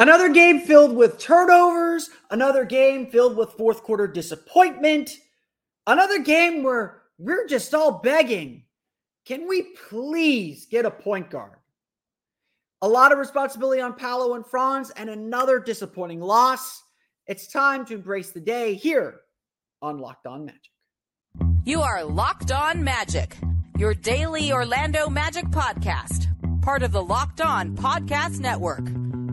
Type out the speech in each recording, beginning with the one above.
Another game filled with turnovers, another game filled with fourth quarter disappointment, another game where we're just all begging. Can we please get a point guard? A lot of responsibility on Paolo and Franz, and another disappointing loss. It's time to embrace the day here on Locked On Magic. You are Locked On Magic, your daily Orlando Magic podcast, part of the Locked On Podcast Network.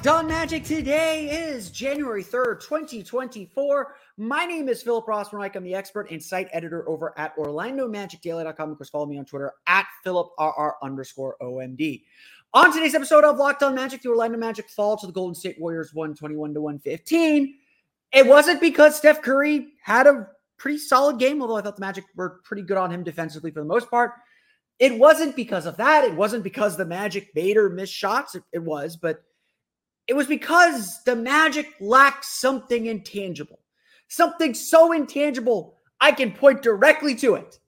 Locked on magic. Today is January 3rd, 2024. My name is Philip Rossman-Reich. I'm the expert and site editor over at OrlandoMagicDaily.com. Of course, follow me on Twitter at PhilipRR underscore OMD. On today's episode of Locked On Magic, the Orlando Magic fall to the Golden State Warriors 121 to 115. It wasn't because Steph Curry had a pretty solid game, although I thought the Magic were pretty good on him defensively for the most part. It wasn't because of that. It wasn't because the Magic made or missed shots. It, it was, but it was because the Magic lacked something intangible, something so intangible I can point directly to it.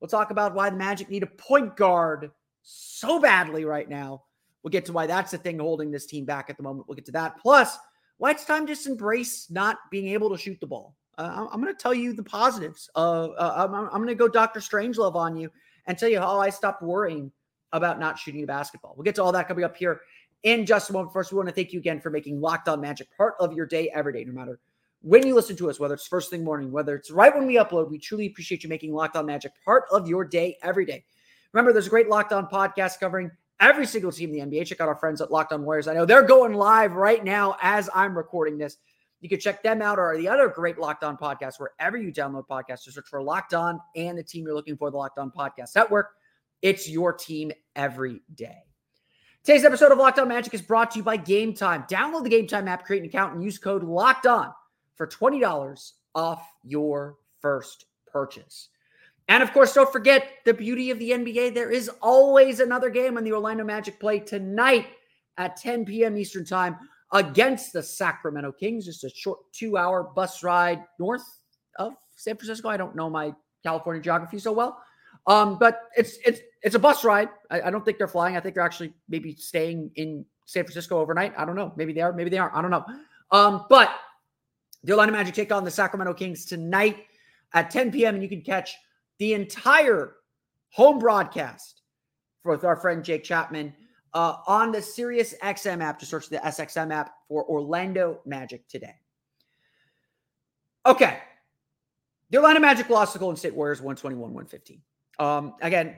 We'll talk about why the Magic need a point guard so badly right now. We'll get to why that's the thing holding this team back at the moment. We'll get to that. Plus, why it's time to just embrace not being able to shoot the ball. Uh, I'm going to tell you the positives. Uh, uh, I'm, I'm going to go Dr. Strangelove on you and tell you how I stopped worrying about not shooting the basketball. We'll get to all that coming up here in just a moment. First, we want to thank you again for making Locked On Magic part of your day every day, no matter when you listen to us, whether it's first thing morning, whether it's right when we upload. We truly appreciate you making Locked On Magic part of your day every day. Remember, there's a great Locked On podcast covering every single team in the NBA. Check out our friends at Locked On Warriors. I know they're going live right now as I'm recording this. You can check them out or the other great Locked On podcasts wherever you download podcasts. Just search for Locked On and the team you're looking for, the Locked On Podcast Network. It's your team every day. Today's episode of Locked On Magic is brought to you by Gametime. Download the Gametime app, create an account, and use code Locked On for $20 off your first purchase. And of course, don't forget the beauty of the NBA. There is always another game on the Orlando Magic play tonight at 10 p.m. Eastern Time against the Sacramento Kings. Just a short two hour bus ride north of San Francisco. I don't know my California geography so well. Um, but it's it's it's a bus ride. I, I, don't think they're flying. I think they're actually maybe staying in San Francisco overnight. I don't know. Maybe they are. Maybe they aren't. I don't know. Um, but the Orlando Magic take on the Sacramento Kings tonight at 10 p.m. and you can catch the entire home broadcast with our friend Jake Chapman uh, on the Sirius XM app. To search the SXM app for Orlando Magic today. Okay. The Orlando Magic lost the Golden State Warriors 121 115. Um, again,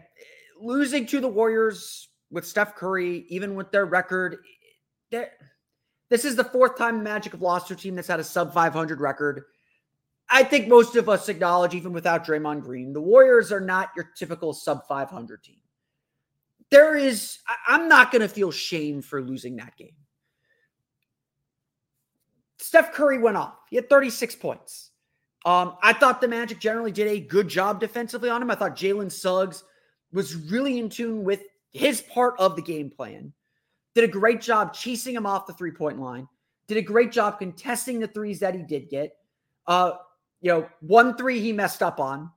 losing to the Warriors with Steph Curry, even with their record, this is the fourth time Magic have lost to a team that's had a sub 500 record. I think most of us acknowledge, even without Draymond Green, the Warriors are not your typical sub 500 team. There is, I'm not going to feel shame for losing that game. Steph Curry went off. He had 36 points. Um, I thought the Magic generally did a good job defensively on him. I thought Jalen Suggs was really in tune with his part of the game plan. Did a great job chasing him off the three point line. Did a great job contesting the threes that he did get. Uh, you know, one three he messed up on.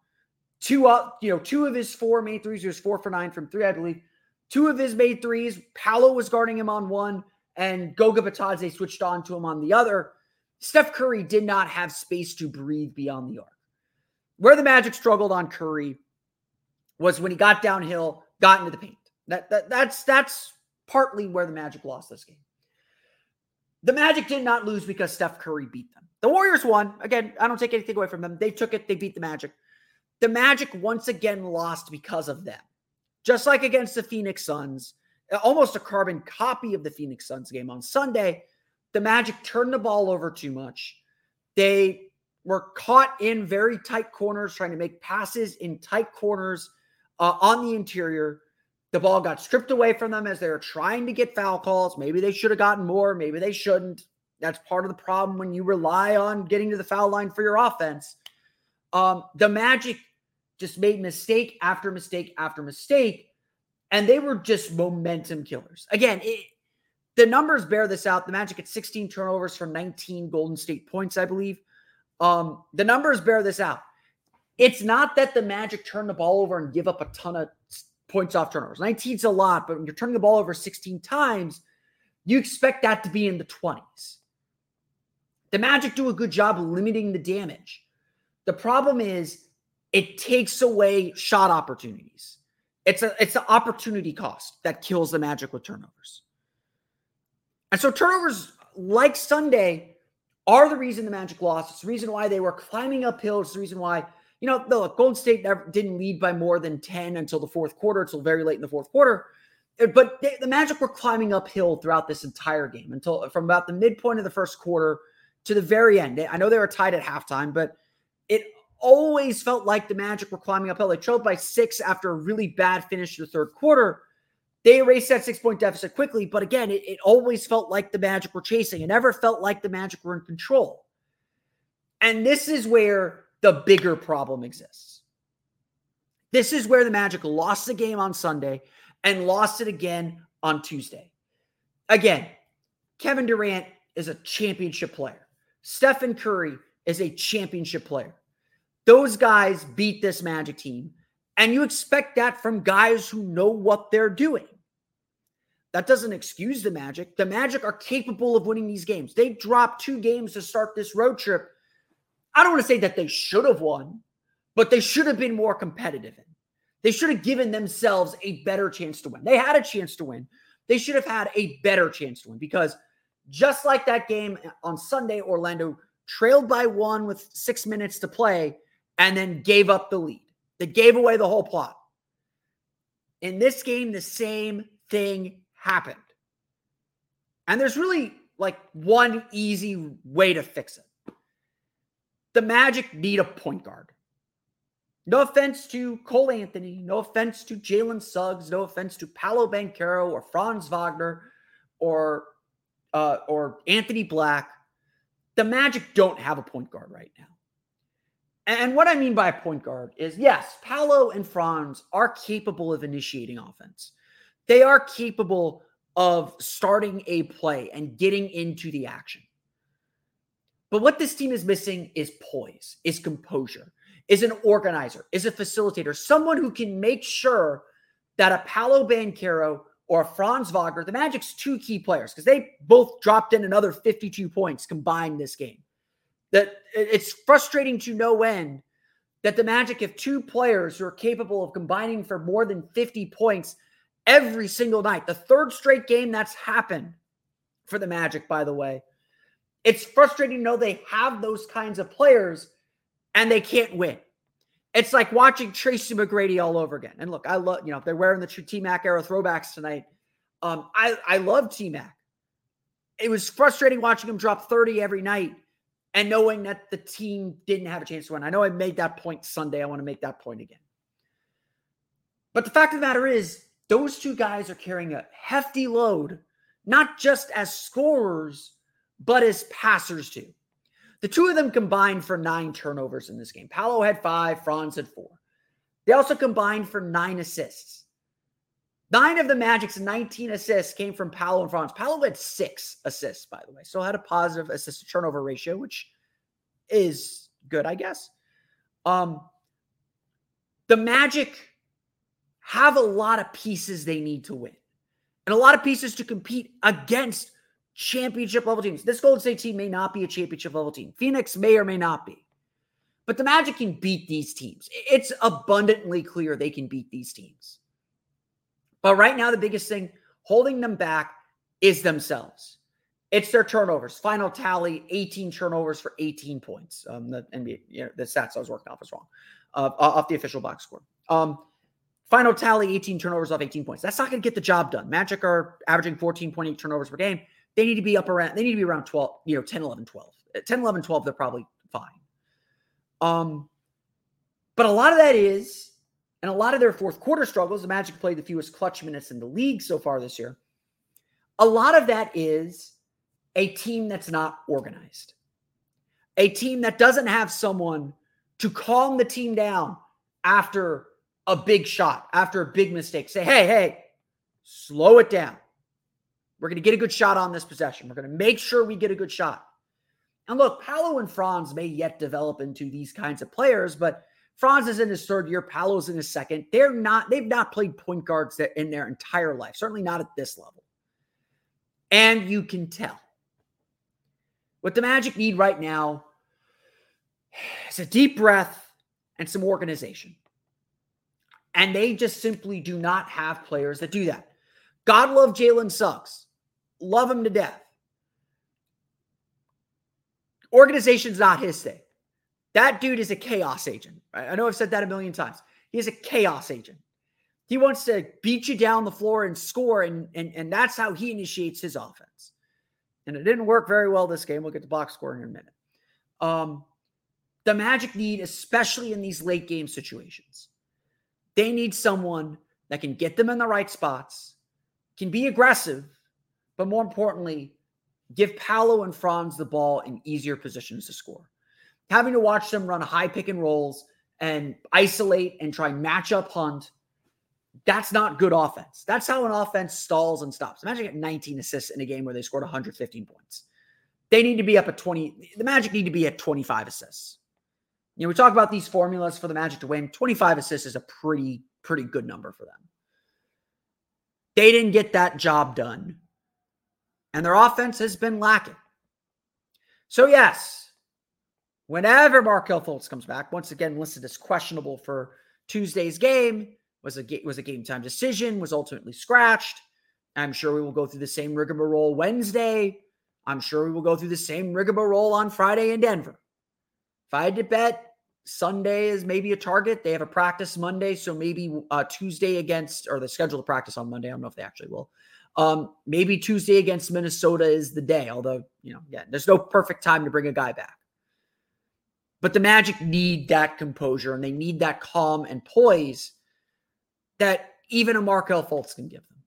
Two up, you know, two of his four made threes. He was four for nine from three, I believe. Two of his made threes. Paolo was guarding him on one, and Goga Bitadze switched on to him on the other. Steph Curry did not have space to breathe beyond the arc. Where the Magic struggled on Curry was when he got downhill, got into the paint. That, that that's that's partly where the Magic lost this game. The Magic did not lose because Steph Curry beat them. The Warriors won. Again, I don't take anything away from them. They took it, they beat the Magic. The Magic once again lost because of them. Just like against the Phoenix Suns, almost a carbon copy of the Phoenix Suns game on Sunday the Magic turned the ball over too much. They were caught in very tight corners, trying to make passes in tight corners uh, on the interior. The ball got stripped away from them as they were trying to get foul calls. Maybe they should have gotten more. Maybe they shouldn't. That's part of the problem when you rely on getting to the foul line for your offense. Um, the Magic just made mistake after mistake after mistake. And they were just momentum killers. Again, it, the numbers bear this out. The Magic at 16 turnovers for 19 Golden State points, I believe. Um, the numbers bear this out. It's not that the Magic turn the ball over and give up a ton of points off turnovers. 19's a lot, but when you're turning the ball over 16 times, you expect that to be in the 20s. The Magic do a good job limiting the damage. The problem is it takes away shot opportunities. It's a it's an opportunity cost that kills the Magic with turnovers. And so turnovers like Sunday are the reason the Magic lost. It's the reason why they were climbing uphill. It's the reason why, you know, the Golden State never, didn't lead by more than 10 until the fourth quarter, until very late in the fourth quarter. But they, the Magic were climbing uphill throughout this entire game until from about the midpoint of the first quarter to the very end. I know they were tied at halftime, but it always felt like the Magic were climbing uphill. They trailed by six after a really bad finish to the third quarter. They erased that six point deficit quickly, but again, it, it always felt like the Magic were chasing. It never felt like the Magic were in control. And this is where the bigger problem exists. This is where the Magic lost the game on Sunday and lost it again on Tuesday. Again, Kevin Durant is a championship player. Stephen Curry is a championship player. Those guys beat this Magic team, and you expect that from guys who know what they're doing. That doesn't excuse the Magic. The Magic are capable of winning these games. They dropped two games to start this road trip. I don't want to say that they should have won, but they should have been more competitive. They should have given themselves a better chance to win. They had a chance to win. They should have had a better chance to win because just like that game on Sunday, Orlando trailed by one with six minutes to play and then gave up the lead. They gave away the whole plot. In this game, the same thing happened. And there's really like one easy way to fix it. The Magic need a point guard. No offense to Cole Anthony, no offense to Jalen Suggs, no offense to Paolo Banchero or Franz Wagner or uh, or Anthony Black. The Magic don't have a point guard right now. And what I mean by a point guard is yes, Paolo and Franz are capable of initiating offense. They are capable of starting a play and getting into the action. But what this team is missing is poise, is composure, is an organizer, is a facilitator, someone who can make sure that a Paolo Banchero or a Franz Wagner, the Magic's two key players, because they both dropped in another 52 points combined this game. That it's frustrating to no end that the Magic have two players who are capable of combining for more than 50 points every single night. The third straight game that's happened for the Magic, by the way. It's frustrating to know they have those kinds of players and they can't win. It's like watching Tracy McGrady all over again. And look, I love, you know, they're wearing the T Mac era throwbacks tonight. Um, I, I love T Mac. It was frustrating watching him drop 30 every night and knowing that the team didn't have a chance to win. I know I made that point Sunday. I want to make that point again. But the fact of the matter is, those two guys are carrying a hefty load, not just as scorers, but as passers too. The two of them combined for nine turnovers in this game. Paolo had five, Franz had four. They also combined for nine assists. Nine of the Magic's 19 assists came from Paolo and Franz. Paolo had six assists, by the way, so had a positive assist to turnover ratio, which is good, I guess. Um, the Magic have a lot of pieces they need to win and a lot of pieces to compete against championship level teams. This Golden State team may not be a championship level team. Phoenix may or may not be. But the Magic can beat these teams. It's abundantly clear they can beat these teams. But right now, the biggest thing holding them back is themselves. It's their turnovers. Final tally 18 turnovers for 18 points. Um, the NBA, you know, the stats I was working off is wrong uh, off the official box score. Um, Final tally 18 turnovers off 18 points. That's not going to get the job done. Magic are averaging 14.8 turnovers per game. They need to be up around, they need to be around 12, you know, 10, 11, 12. 10, 11, 12, they're probably fine. Um, but a lot of that is, and a lot of their fourth quarter struggles, the Magic played the fewest clutch minutes in the league so far this year. A lot of that is a team that's not organized, a team that doesn't have someone to calm the team down after a big shot after a big mistake. Say, hey, hey, slow it down. We're going to get a good shot on this possession. We're going to make sure we get a good shot. And look, Paolo and Franz may yet develop into these kinds of players, but Franz is in his third year, Paolo's in his second. They're not, they've not played point guards in their entire life, certainly not at this level. And you can tell. What the Magic need right now is a deep breath and some organization. And they just simply do not have players that do that. God love Jalen Suggs. Love him to death. Organization's not his thing. That dude is a chaos agent. I know I've said that a million times. He is a chaos agent. He wants to beat you down the floor and score, and, and, and that's how he initiates his offense. And it didn't work very well this game. We'll get to box score in a minute. Um, the Magic need, especially in these late game situations, they need someone that can get them in the right spots, can be aggressive, but more importantly, give Paolo and Franz the ball in easier positions to score. Having to watch them run high pick and rolls and isolate and try match up hunt, that's not good offense. That's how an offense stalls and stops. Imagine getting 19 assists in a game where they scored 115 points. They need to be up at 20. The Magic need to be at 25 assists. You know, we talk about these formulas for the Magic to win. 25 assists is a pretty, pretty good number for them. They didn't get that job done and their offense has been lacking. So, yes, whenever Markelle Fultz comes back, once again listed as questionable for Tuesday's game, was a was a game time decision, was ultimately scratched. I'm sure we will go through the same rigmarole Wednesday. I'm sure we will go through the same rigmarole on Friday in Denver. If I had to bet, Sunday is maybe a target. They have a practice Monday, so maybe uh, Tuesday against, or the schedule of practice on Monday. I don't know if they actually will. Um, maybe Tuesday against Minnesota is the day, although, you know, yeah, there's no perfect time to bring a guy back. But the Magic need that composure and they need that calm and poise that even a Markelle Fultz can give them.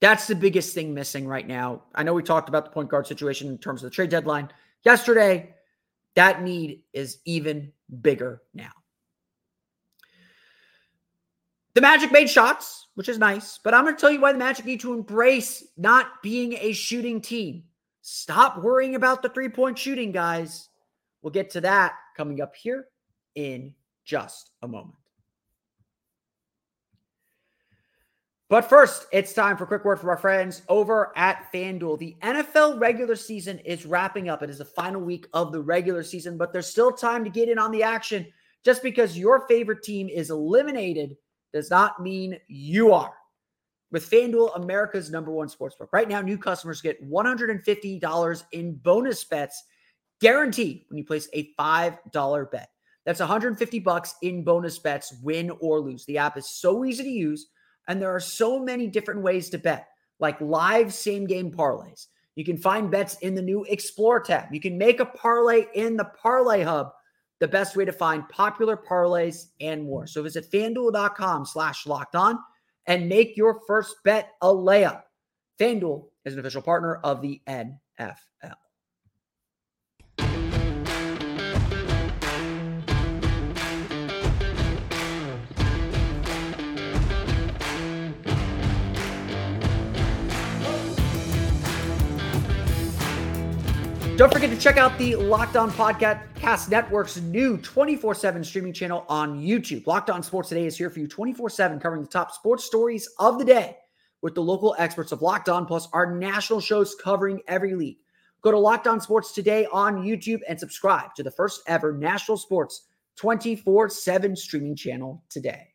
That's the biggest thing missing right now. I know we talked about the point guard situation in terms of the trade deadline yesterday. That need is even bigger now. The Magic made shots, which is nice, but I'm going to tell you why the Magic need to embrace not being a shooting team. Stop worrying about the three point shooting, guys. We'll get to that coming up here in just a moment. But first, it's time for a quick word from our friends over at FanDuel. The NFL regular season is wrapping up. It is the final week of the regular season, but there's still time to get in on the action. Just because your favorite team is eliminated does not mean you are. With FanDuel, America's number one sportsbook. Right now, new customers get $150 in bonus bets guaranteed when you place a $5 bet. That's 150 bucks in bonus bets, win or lose. The app is so easy to use, and there are so many different ways to bet, like live same game parlays. You can find bets in the new Explore tab. You can make a parlay in the Parlay Hub the best way to find popular parlays and more. So visit fanduel.com slash locked on and make your first bet a layup. FanDuel is an official partner of the NFL. Don't forget to check out the Locked On Podcast Network's new 24 7 streaming channel on YouTube. Locked On Sports Today is here for you 24 7, covering the top sports stories of the day with the local experts of Locked On, plus our national shows covering every league. Go to Locked On Sports Today on YouTube and subscribe to the first ever national sports 24 7 streaming channel today.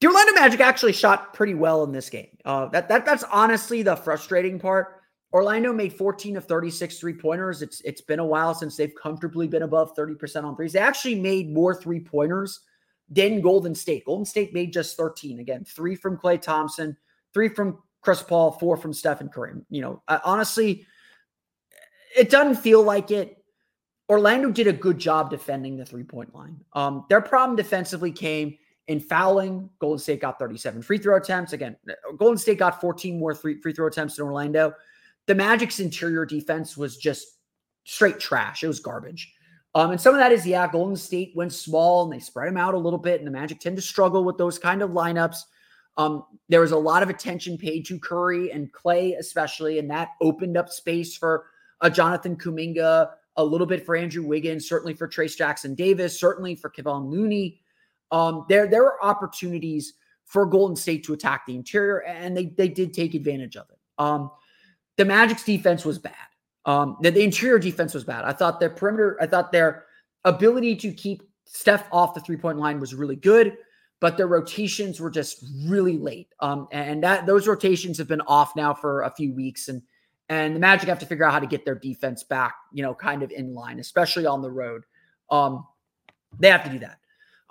The Orlando Magic actually shot pretty well in this game. Uh, that, that That's honestly the frustrating part Orlando made 14 of 36 three pointers. It's it's been a while since they've comfortably been above 30% on threes. They actually made more three pointers than Golden State. Golden State made just 13. Again, three from Klay Thompson, three from Chris Paul, four from Stephen Curry. You know, honestly, it doesn't feel like it. Orlando did a good job defending the three point line. Um, their problem defensively came in fouling. Golden State got 37 free throw attempts. Again, Golden State got 14 more free, free throw attempts than Orlando the Magic's interior defense was just straight trash. It was garbage. Um, and some of that is, yeah, Golden State went small and they spread them out a little bit, and the Magic tend to struggle with those kind of lineups. Um, there was a lot of attention paid to Curry and Klay, especially, and that opened up space for a Jonathan Kuminga, a little bit for Andrew Wiggins, certainly for Trayce Jackson Davis, certainly for Kevon Looney. Um, there, there were opportunities for Golden State to attack the interior, and they they did take advantage of it. Um, the Magic's defense was bad. Um, the, the interior defense was bad. I thought their perimeter, I thought their ability to keep Steph off the three point line was really good, but their rotations were just really late. Um, and that those rotations have been off now for a few weeks, and and the Magic have to figure out how to get their defense back, you know, kind of in line, especially on the road. Um, they have to do that.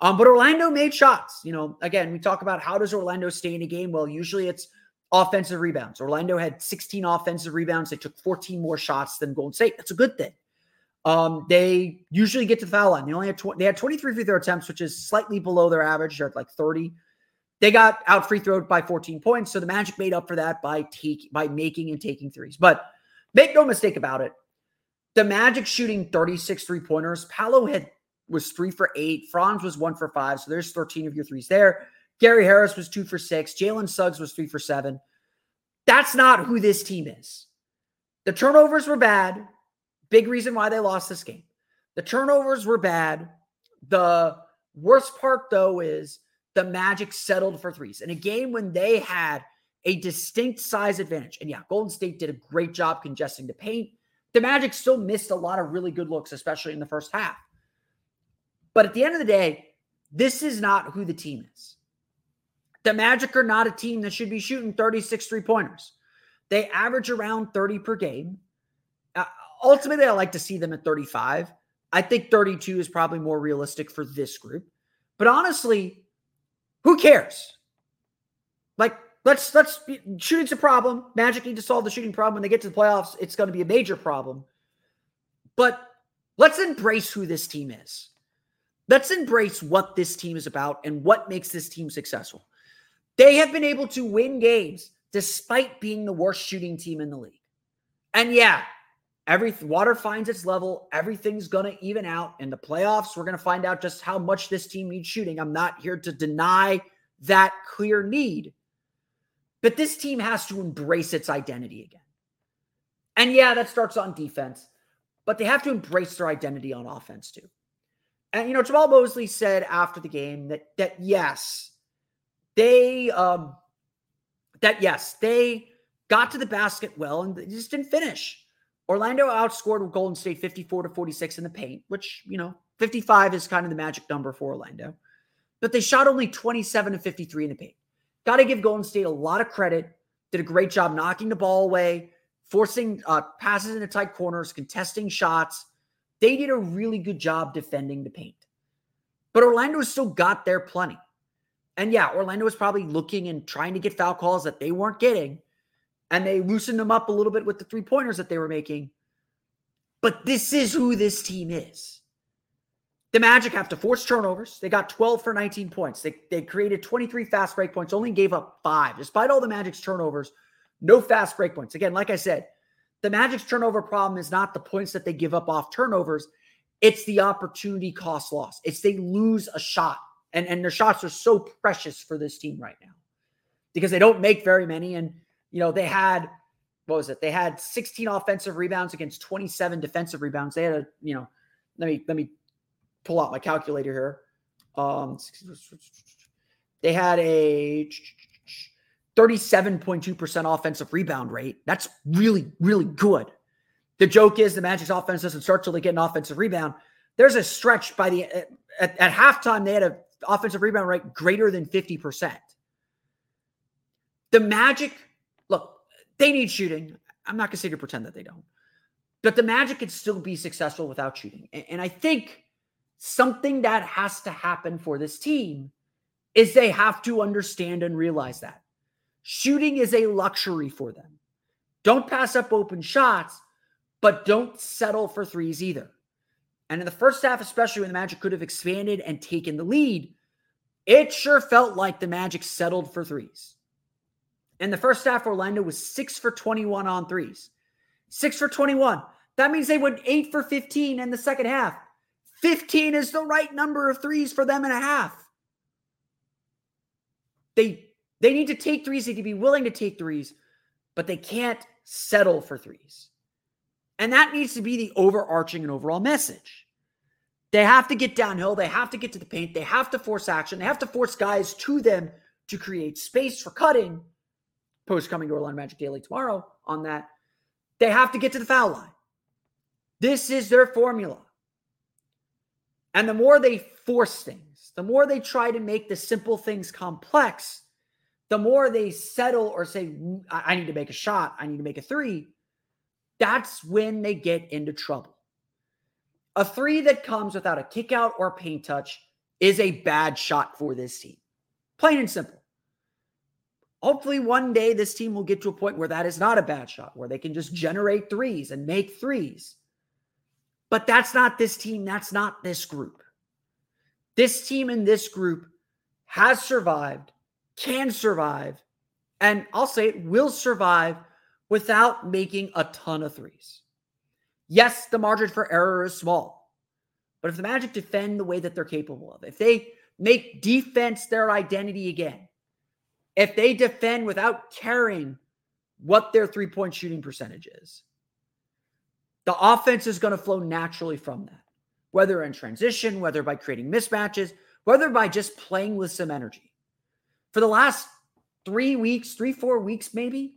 Um, but Orlando made shots. You know, again, we talk about how does Orlando stay in a game? Well, usually it's offensive rebounds. Orlando had 16 offensive rebounds. They took 14 more shots than Golden State. That's a good thing. Um, they usually get to the foul line. They only had tw- they had 23 free throw attempts, which is slightly below their average. They're at like 30. They got out free throw by 14 points. So the Magic made up for that by take by making and taking threes. But make no mistake about it. The Magic shooting 36 three pointers. Paolo had was three for eight. Franz was one for five. So there's 13 of your threes there. Gary Harris was two for six. Jalen Suggs was three for seven. That's not who this team is. The turnovers were bad. Big reason why they lost this game. The turnovers were bad. The worst part, though, is the Magic settled for threes in a game when they had a distinct size advantage. And yeah, Golden State did a great job congesting the paint. The Magic still missed a lot of really good looks, especially in the first half. But at the end of the day, this is not who the team is. The Magic are not a team that should be shooting 36 three pointers. They average around 30 per game. Uh, ultimately, I like to see them at 35. I think 32 is probably more realistic for this group. But honestly, who cares? Like, let's let's shooting's a problem. Magic need to solve the shooting problem. When they get to the playoffs, it's going to be a major problem. But let's embrace who this team is. Let's embrace what this team is about and what makes this team successful. They have been able to win games despite being the worst shooting team in the league. And yeah, every water finds its level. Everything's going to even out. In the playoffs, we're going to find out just how much this team needs shooting. I'm not here to deny that clear need. But this team has to embrace its identity again. And yeah, that starts on defense, but they have to embrace their identity on offense too. And you know, Jamahl Mosley said after the game that that yes, they um that yes, they got to the basket well and they just didn't finish. Orlando outscored Golden State 54 to 46 in the paint, which, you know, 55 is kind of the magic number for Orlando. But they shot only 27 to 53 in the paint. Got to give Golden State a lot of credit. Did a great job knocking the ball away, forcing uh, passes into tight corners, contesting shots. They did a really good job defending the paint. But Orlando still got there plenty. And yeah, Orlando was probably looking and trying to get foul calls that they weren't getting. And they loosened them up a little bit with the three pointers that they were making. But this is who this team is. The Magic have to force turnovers. They got 12 for 19 points. They, they created 23 fast break points, only gave up five. Despite all the Magic's turnovers, no fast break points. Again, like I said, the Magic's turnover problem is not the points that they give up off turnovers, it's the opportunity cost loss. It's they lose a shot and, and their shots are so precious for this team right now because they don't make very many. And, you know, they had, what was it? They had 16 offensive rebounds against 27 defensive rebounds. They had a, you know, let me, let me pull out my calculator here. Um, they had a 37.2% offensive rebound rate. That's really, really good. The joke is the Magic's offense doesn't start till they get an offensive rebound. There's a stretch by the at, at halftime, they had a offensive rebound rate greater than 50%. The Magic, look, they need shooting. I'm not going to say to pretend that they don't, but the Magic could still be successful without shooting. And, and I think something that has to happen for this team is they have to understand and realize that shooting is a luxury for them. Don't pass up open shots, but don't settle for threes either. And in the first half, especially when the Magic could have expanded and taken the lead, it sure felt like the Magic settled for threes. In the first half, Orlando was six for 21 on threes. Six for 21. That means they went eight for 15 in the second half. 15 is the right number of threes for them and a half. They They need to take threes. They need to be willing to take threes, but they can't settle for threes. And that needs to be the overarching and overall message. They have to get downhill. They have to get to the paint. They have to force action. They have to force guys to them to create space for cutting. Post coming to Orlando Magic Daily tomorrow on that. They have to get to the foul line. This is their formula. And the more they force things, the more they try to make the simple things complex, the more they settle or say, I need to make a shot, I need to make a three, that's when they get into trouble. A three that comes without a kick out or paint touch is a bad shot for this team. Plain and simple. Hopefully, one day this team will get to a point where that is not a bad shot, where they can just mm-hmm. generate threes and make threes. But that's not this team. That's not this group. This team and this group has survived, can survive, and I'll say it will survive without making a ton of threes. Yes, the margin for error is small, but if the Magic defend the way that they're capable of, if they make defense their identity again, if they defend without caring what their three point shooting percentage is, the offense is going to flow naturally from that, whether in transition, whether by creating mismatches, whether by just playing with some energy. For the last three weeks, three, four weeks, maybe,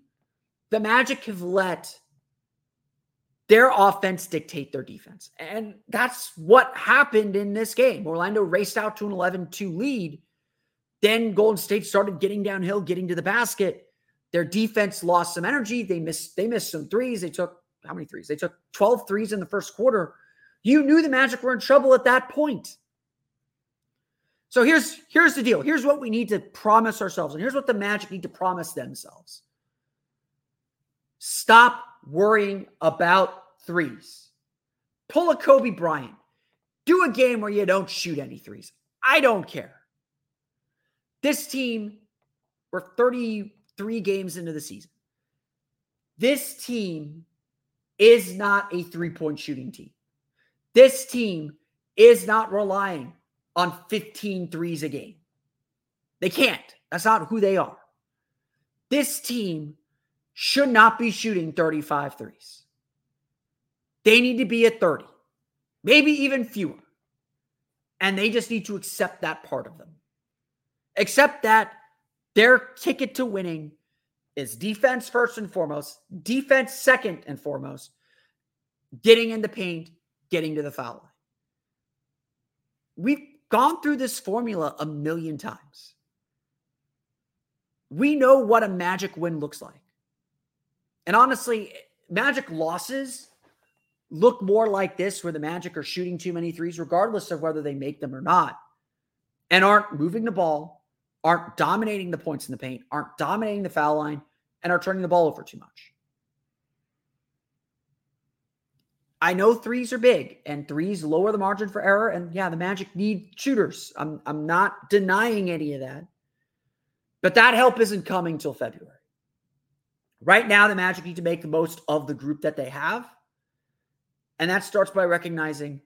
the Magic have let their offense dictate their defense. And that's what happened in this game. Orlando raced out to an 11 2 lead. Then Golden State started getting downhill, getting to the basket. Their defense lost some energy. They missed, they missed some threes. They took how many threes? They took 12 threes in the first quarter. You knew the Magic were in trouble at that point. So here's here's the deal. Here's what we need to promise ourselves, and here's what the Magic need to promise themselves. Stop worrying about threes. Pull a Kobe Bryant. Do a game where you don't shoot any threes. I don't care. This team, we're 33 games into the season. This team is not a three point shooting team. This team is not relying on 15 threes a game. They can't. That's not who they are. This team should not be shooting 35 threes. They need to be at 30, maybe even fewer. And they just need to accept that part of them. Accept that their ticket to winning is defense first and foremost, defense second and foremost, getting in the paint, getting to the foul line. We've gone through this formula a million times. We know what a magic win looks like. And honestly, Magic losses look more like this, where the Magic are shooting too many threes, regardless of whether they make them or not, and aren't moving the ball, aren't dominating the points in the paint, aren't dominating the foul line, and are turning the ball over too much. I know threes are big and threes lower the margin for error. And yeah, the Magic need shooters. I'm, I'm not denying any of that. But that help isn't coming till February. Right now, the Magic need to make the most of the group that they have. And that starts by recognizing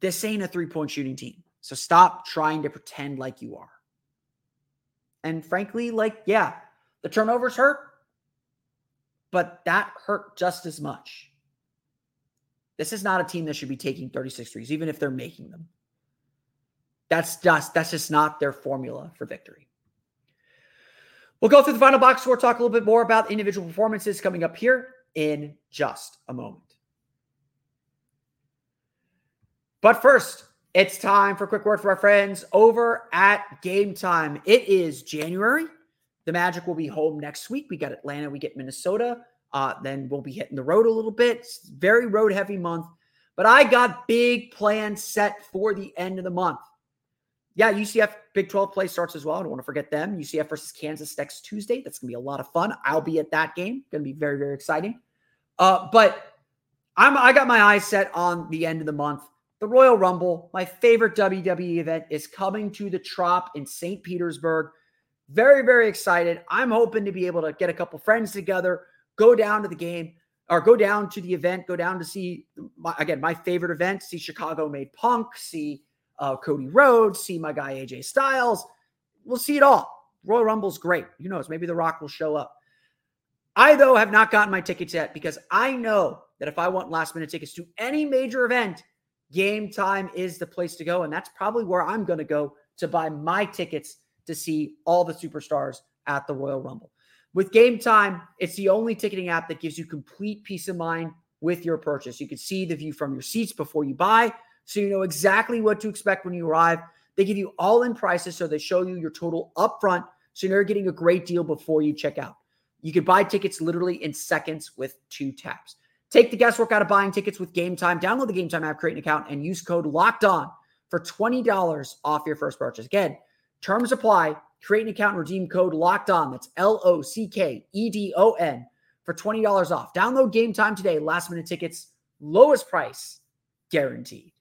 this ain't a three point shooting team. So stop trying to pretend like you are. And frankly, like, yeah, the turnovers hurt, but that hurt just as much. This is not a team that should be taking 36 threes, even if they're making them. That's just that's just not their formula for victory. We'll go through the final box score, talk a little bit more about individual performances coming up here in just a moment. But first, it's time for a quick word for our friends over at Gametime. It is January. The Magic will be home next week. We got Atlanta, we get Minnesota. Uh, then we'll be hitting the road a little bit. It's very road heavy month. But I got big plans set for the end of the month yeah, UCF Big 12 play starts as well. I don't want to forget them. UCF versus Kansas next Tuesday. That's going to be a lot of fun. I'll be at that game. Going to be very, very exciting. Uh, but I'm I got my eyes set on the end of the month. The Royal Rumble, my favorite WWE event, is coming to the Trop in St. Petersburg. Very, very excited. I'm hoping to be able to get a couple friends together, go down to the game, or go down to the event, go down to see my, again my favorite event, see Chicago made Punk, see uh, Cody Rhodes, see my guy AJ Styles. We'll see it all. Royal Rumble's great. Who knows? Maybe The Rock will show up. I, though, have not gotten my tickets yet because I know that if I want last minute tickets to any major event, game time is the place to go. And that's probably where I'm going to go to buy my tickets to see all the superstars at the Royal Rumble. With Gametime, it's the only ticketing app that gives you complete peace of mind with your purchase. You can see the view from your seats before you buy, so you know exactly what to expect when you arrive. They give you all in prices, so they show you your total upfront, so you're getting a great deal before you check out. You can buy tickets literally in seconds with two taps. Take the guesswork out of buying tickets with Gametime. Download the Gametime app, create an account, and use code LOCKED ON for $20 off your first purchase. Again, terms apply. Create an account and redeem code LOCKED ON. That's L O C K E D O N for $20 off. Download Gametime today. Last minute tickets, lowest price guaranteed.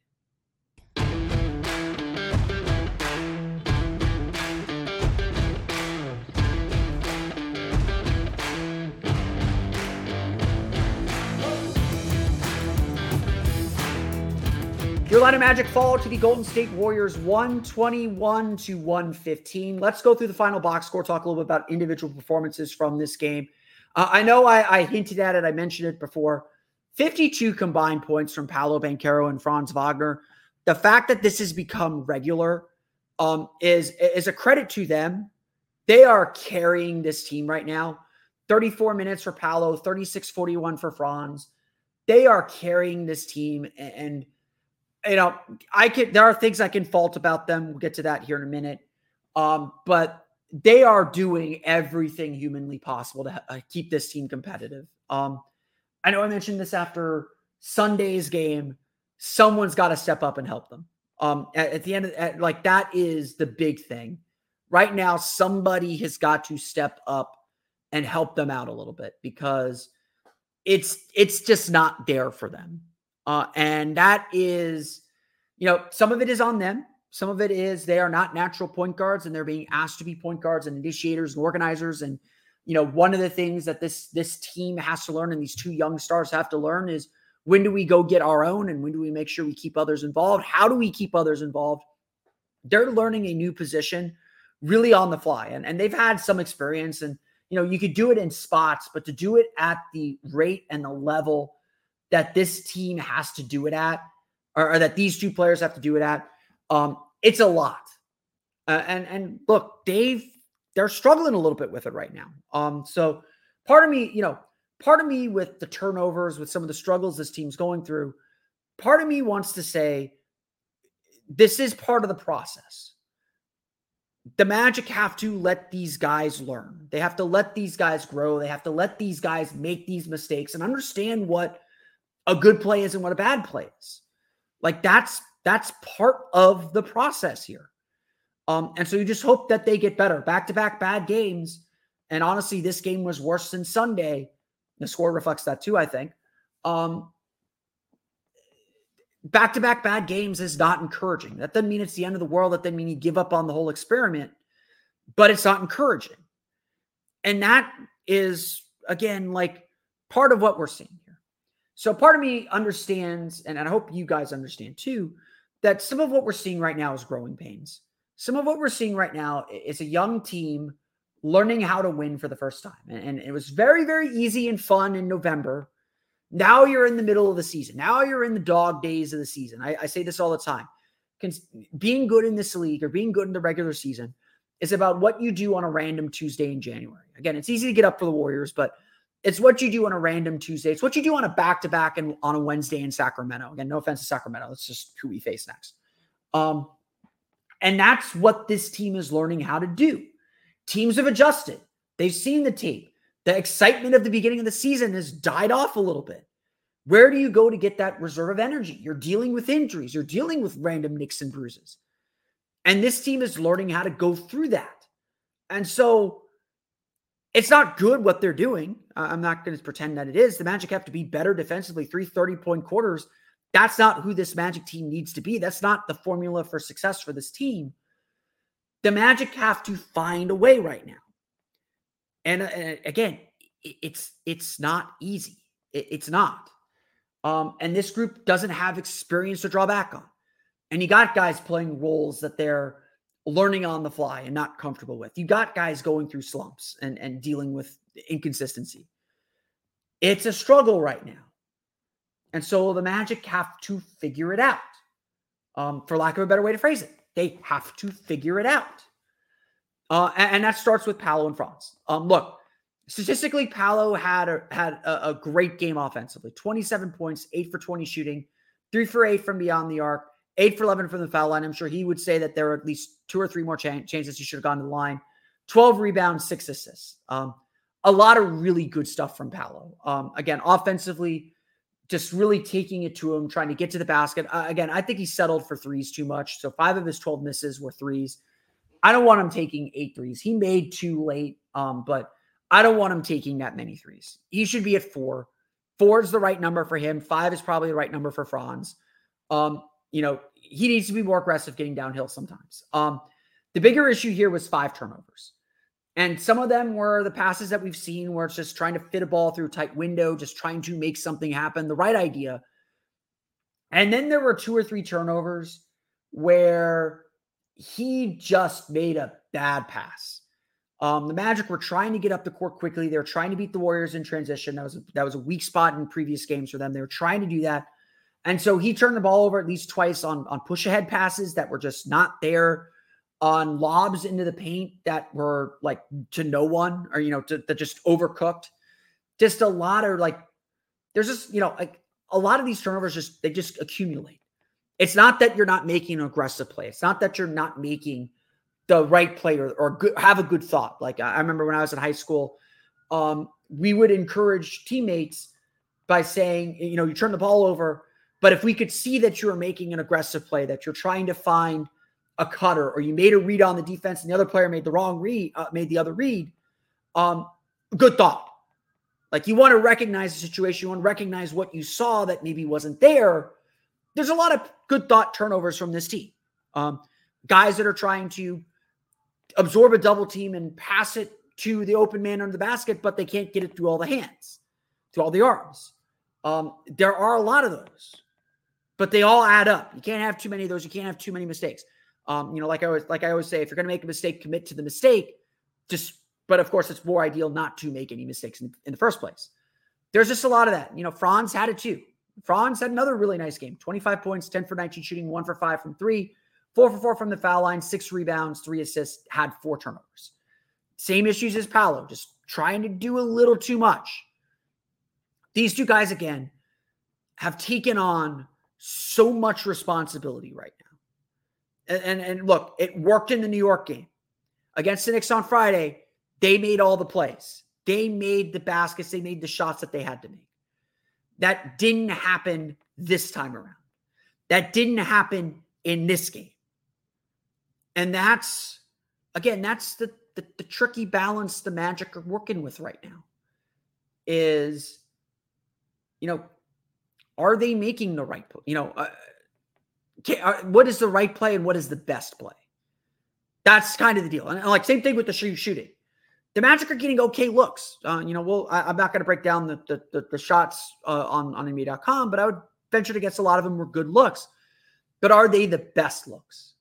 Your of magic fall to the Golden State Warriors 121 to 115. Let's go through the final box score, talk a little bit about individual performances from this game. Uh, I know I, I, hinted at it, I mentioned it before. 52 combined points from Paolo Banchero and Franz Wagner. The fact that this has become regular um, is, is a credit to them. They are carrying this team right now. 34 minutes for Paolo, 36 41 for Franz. They are carrying this team and, and you know, I can. There are things I can fault about them. We'll get to that here in a minute. Um, but they are doing everything humanly possible to uh, keep this team competitive. Um, I know I mentioned this after Sunday's game. Someone's got to step up and help them. Um, at, at the end of at, like that is the big thing right now. Somebody has got to step up and help them out a little bit because it's it's just not there for them. Uh, and that is, you know, some of it is on them. Some of it is they are not natural point guards and they're being asked to be point guards and initiators and organizers. And, you know, one of the things that this this team has to learn and these two young stars have to learn is when do we go get our own and when do we make sure we keep others involved? How do we keep others involved? They're learning a new position really on the fly. And, and they've had some experience and you know, you could do it in spots, but to do it at the rate and the level that this team has to do it at, or, or that these two players have to do it at, um, it's a lot. Uh, and and look, Dave, they're struggling a little bit with it right now. Um, so part of me, you know, part of me with the turnovers, with some of the struggles this team's going through, part of me wants to say this is part of the process. The Magic have to let these guys learn. They have to let these guys grow. They have to let these guys make these mistakes and understand what a good play is and what a bad play is. Like that's that's part of the process here. Um, and so you just hope that they get better. Back to back bad games. And honestly, this game was worse than Sunday. The score reflects that too, I think. Um, back to back bad games is not encouraging. That doesn't mean it's the end of the world. That doesn't mean you give up on the whole experiment, but it's not encouraging. And that is, again, like part of what we're seeing. So part of me understands, and I hope you guys understand too, that some of what we're seeing right now is growing pains. Some of what we're seeing right now is a young team learning how to win for the first time. And, it was very, very easy and fun in November. Now you're in the middle of the season. Now you're in the dog days of the season. I, I say this all the time. Being good in this league or being good in the regular season is about what you do on a random Tuesday in January. Again, it's easy to get up for the Warriors, but it's what you do on a random Tuesday. It's what you do on a back to back and on a Wednesday in Sacramento. Again, no offense to Sacramento. That's just who we face next. Um, and that's what this team is learning how to do. Teams have adjusted. They've seen the tape. The excitement of the beginning of the season has died off a little bit. Where do you go to get that reserve of energy? You're dealing with injuries. You're dealing with random nicks and bruises. And this team is learning how to go through that. And so it's not good what they're doing. I'm not going to pretend that it is. The Magic have to be better defensively, three 30 point quarters. That's not who this Magic team needs to be. That's not the formula for success for this team. The Magic have to find a way right now. And, uh, again, it's it's not easy. it's not. Um, and this group doesn't have experience to draw back on. And you got guys playing roles that they're learning on the fly and not comfortable with. You got guys going through slumps and, and dealing with inconsistency. It's a struggle right now. And so the Magic have to figure it out. Um, for lack of a better way to phrase it, they have to figure it out. Uh, and, and, that starts with Paolo and Franz. Um, look, statistically, Paolo had a, had a, a great game offensively 27 points, eight for 20 shooting, three for eight from beyond the arc, eight for 11 from the foul line. I'm sure he would say that there are at least two or three more ch- chances he should have gone to the line. 12 rebounds, six assists. Um, a lot of really good stuff from Paolo. Um, again, offensively, just really taking it to him, trying to get to the basket. Uh, again, I think he settled for threes too much. So five of his 12 misses were threes. I don't want him taking eight threes. He made two late, um, but I don't want him taking that many threes. He should be at four. Four is the right number for him. Five is probably the right number for Franz. Um, you know, he needs to be more aggressive getting downhill sometimes. Um, the bigger issue here was five turnovers. And some of them were the passes that we've seen where it's just trying to fit a ball through a tight window, just trying to make something happen, the right idea. And then there were two or three turnovers where he just made a bad pass. Um, the Magic were trying to get up the court quickly. They were trying to beat the Warriors in transition. That was a, that was a weak spot in previous games for them. They were trying to do that, and so he turned the ball over at least twice on on push ahead passes that were just not there on lobs into the paint that were like to no one or you know to, that just overcooked. Just a lot of like there's just you know like a lot of these turnovers just they just accumulate. It's not that you're not making an aggressive play. It's not that you're not making the right play or, or good, have a good thought. Like i remember when i was in high school um, we would encourage teammates by saying you know you turn the ball over but if we could see that you are making an aggressive play that you're trying to find a cutter or you made a read on the defense and the other player made the wrong read, uh, made the other read, um, good thought. Like you want to recognize the situation, you want to recognize what you saw that maybe wasn't there. There's a lot of good thought turnovers from this team. Um, guys that are trying to absorb a double team and pass it to the open man under the basket, but they can't get it through all the hands, through all the arms. Um, there are a lot of those, but they all add up. You can't have too many of those. You can't have too many mistakes. Um, you know, like I always like I always say, if you're going to make a mistake, commit to the mistake. Just, but of course, it's more ideal not to make any mistakes in, in the first place. There's just a lot of that. You know, Franz had it too. Franz had another really nice game 25 points, 10 for 19 shooting, one for five from three, four for four from the foul line, six rebounds, three assists, had four turnovers. Same issues as Paolo, just trying to do a little too much. These two guys, again, have taken on so much responsibility right now. And, and, and look, it worked in the New York game against the Knicks on Friday. They made all the plays. They made the baskets. They made the shots that they had to make. That didn't happen this time around. That didn't happen in this game. And that's again, that's the, the, the tricky balance the Magic are working with right now. Is you know, are they making the right? You know, uh, what is the right play and what is the best play? That's kind of the deal. And like same thing with the shooting. The Magic are getting okay looks. Uh, you know, well, I, am not going to break down the the, the, the shots uh, on on NBA.com, but I would venture to guess a lot of them were good looks. But are they the best looks?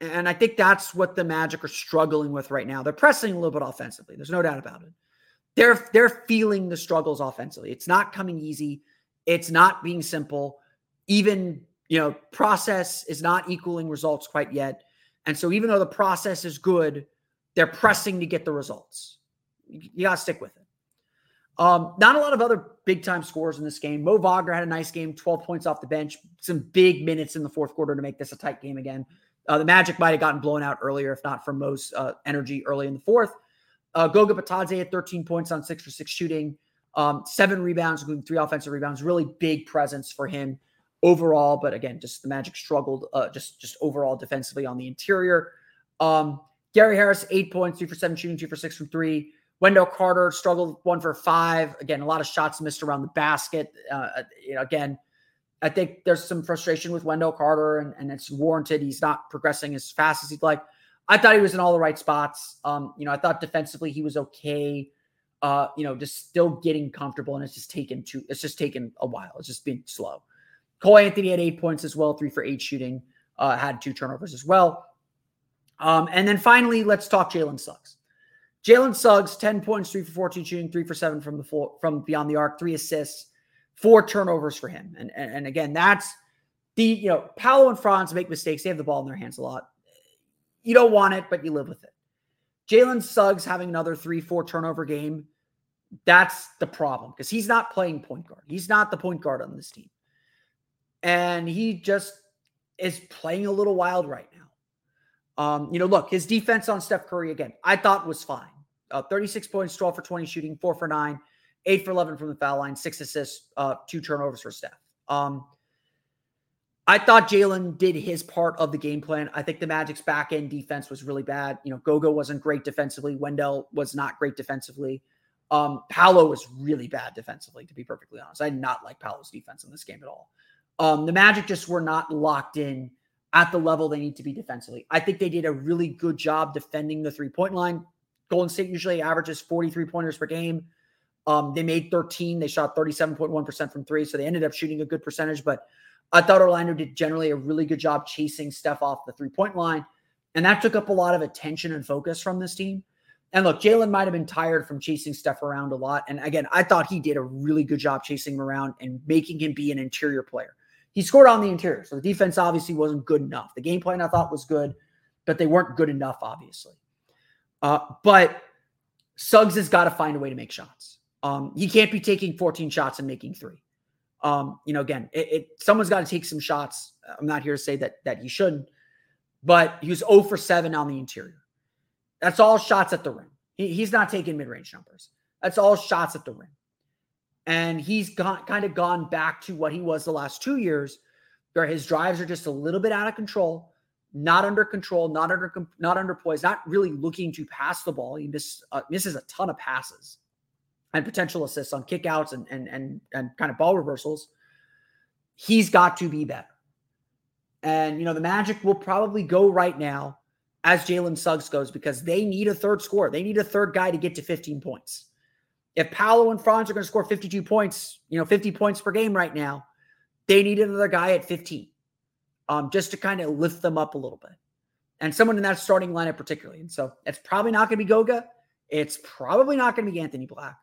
And I think that's what the Magic are struggling with right now. They're pressing a little bit offensively. There's no doubt about it. They're they're feeling the struggles offensively. It's not coming easy. It's not being simple. Even you know, process is not equaling results quite yet. And so even though the process is good, they're pressing to get the results. You, got to stick with it. Um, not a lot of other big time scores in this game. Mo Wagner had a nice game, 12 points off the bench, some big minutes in the fourth quarter to make this a tight game again. Uh, the Magic might have gotten blown out earlier, if not for Mo's uh, energy early in the fourth. Uh, Goga Bitadze had 13 points on six for six shooting, um, seven rebounds, including three offensive rebounds. Really big presence for him overall. But again, just the Magic struggled uh, just just overall defensively on the interior. Um, Gary Harris, eight points, three for seven shooting, two for six from three. Wendell Carter struggled one for five. Again, a lot of shots missed around the basket. Uh, you know, again, I think there's some frustration with Wendell Carter, and, and it's warranted. He's not progressing as fast as he'd like. I thought he was in all the right spots. Um, you know, I thought defensively he was okay. Uh, you know, just still getting comfortable, and it's just taken too. It's just taken a while. It's just been slow. Cole Anthony had eight points as well, three for eight shooting, uh, had two turnovers as well. Um, and then finally, let's talk Jalen Suggs. Jalen Suggs, 10 points, three for 14 shooting, three for seven from the floor, from beyond the arc, three assists, four turnovers for him. And, and, and again, that's the, you know, Paolo and Franz make mistakes. They have the ball in their hands a lot. You don't want it, but you live with it. Jalen Suggs having another three, four turnover game. That's the problem because he's not playing point guard. He's not the point guard on this team. And he just is playing a little wild right now. Um, you know, look, his defense on Steph Curry again, I thought was fine. Uh, 36 points, 12 for 20 shooting, four for nine, eight for 11 from the foul line, six assists, uh, two turnovers for Steph. Um, I thought Jalen did his part of the game plan. I think the Magic's back end defense was really bad. You know, Goga wasn't great defensively. Wendell was not great defensively. Um, Paolo was really bad defensively, to be perfectly honest. I did not like Paolo's defense in this game at all. Um, the Magic just were not locked in at the level they need to be defensively. I think they did a really good job defending the three point line. Golden State usually averages 43 pointers per game. Um, they made 13. They shot 37.1% from three. So they ended up shooting a good percentage, but I thought Orlando did generally a really good job chasing Steph off the three point line. And that took up a lot of attention and focus from this team. And look, Jalen might have been tired from chasing Steph around a lot. And again, I thought he did a really good job chasing him around and making him be an interior player. He scored on the interior. So the defense obviously wasn't good enough. The game plan I thought was good, but they weren't good enough, obviously. Uh, but Suggs has got to find a way to make shots. Um, he can't be taking 14 shots and making three. Um, you know, again, it, it someone's got to take some shots. I'm not here to say that that he shouldn't, but he was 0 for 7 on the interior. That's all shots at the rim. He, he's not taking mid-range numbers. That's all shots at the rim. And he's gone kind of gone back to what he was the last two years, where his drives are just a little bit out of control, not under control, not under not under poise, not really looking to pass the ball. He miss, uh, misses a ton of passes and potential assists on kickouts and and and and kind of ball reversals. He's got to be better. And you know, the Magic will probably go right now as Jalen Suggs goes because they need a third score. They need a third guy to get to 15 points. If Paolo and Franz are going to score 52 points, you know, 50 points per game right now, they need another guy at 15 um, just to kind of lift them up a little bit. And someone in that starting lineup, particularly. And so it's probably not going to be Goga. It's probably not going to be Anthony Black.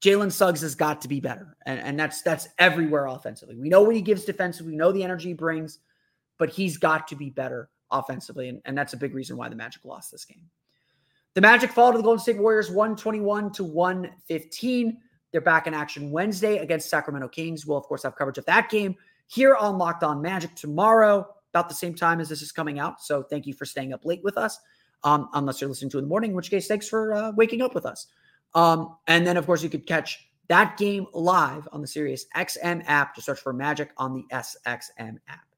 Jalen Suggs has got to be better. And, and that's that's everywhere offensively. We know what he gives defensively, we know the energy he brings, but he's got to be better offensively. And, and that's a big reason why the Magic lost this game. The Magic fall to the Golden State Warriors 121 to 115. They're back in action Wednesday against Sacramento Kings. We'll, of course, have coverage of that game here on Locked On Magic tomorrow, about the same time as this is coming out. So thank you for staying up late with us, um, unless you're listening to in the morning, in which case, thanks for uh, waking up with us. Um, and then, of course, you could catch that game live on the Sirius XM app. Just search for Magic on the SXM app.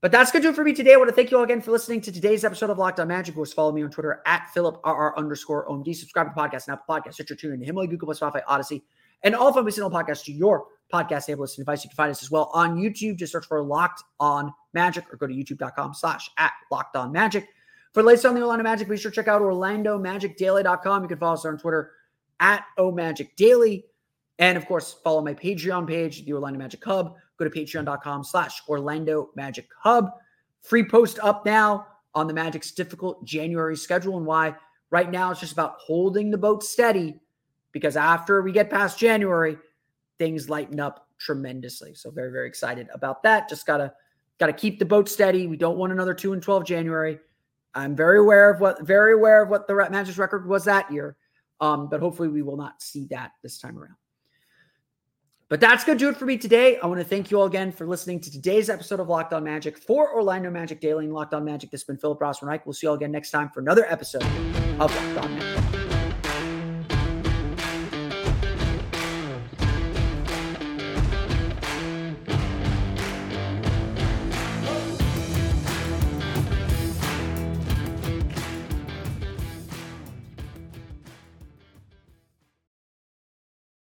But that's going to do it for me today. I want to thank you all again for listening to today's episode of Locked On Magic. Of course, follow me on Twitter at PhilipRR underscore OMD. Subscribe to the podcast and Apple Podcasts. Stitcher, TuneIn, Himalaya, Google, Spotify, Audacy, and all of them single podcasts to your podcast able listening device. You can find us as well on YouTube. Just search for Locked On Magic or go to youtube.com slash at Locked On Magic. For the latest on the Orlando Magic, be sure to check out OrlandoMagicDaily.com. You can follow us on Twitter at OMagicDaily. Daily. And of course, follow my Patreon page, the Orlando Magic Hub. Go to patreon.com slash Orlando Magic Hub. Free post up now on the Magic's difficult January schedule and why right now it's just about holding the boat steady because after we get past January, things lighten up tremendously. So very, very excited about that. Just gotta gotta keep the boat steady. We don't want another two and twelve January. I'm very aware of what very aware of what the Magic's record was that year. Um, but hopefully we will not see that this time around. But that's going to do it for me today. I want to thank you all again for listening to today's episode of Locked On Magic for Orlando Magic Daily and Locked On Magic. This has been Philip Rossman Reich. We'll see you all again next time for another episode of Locked On Magic.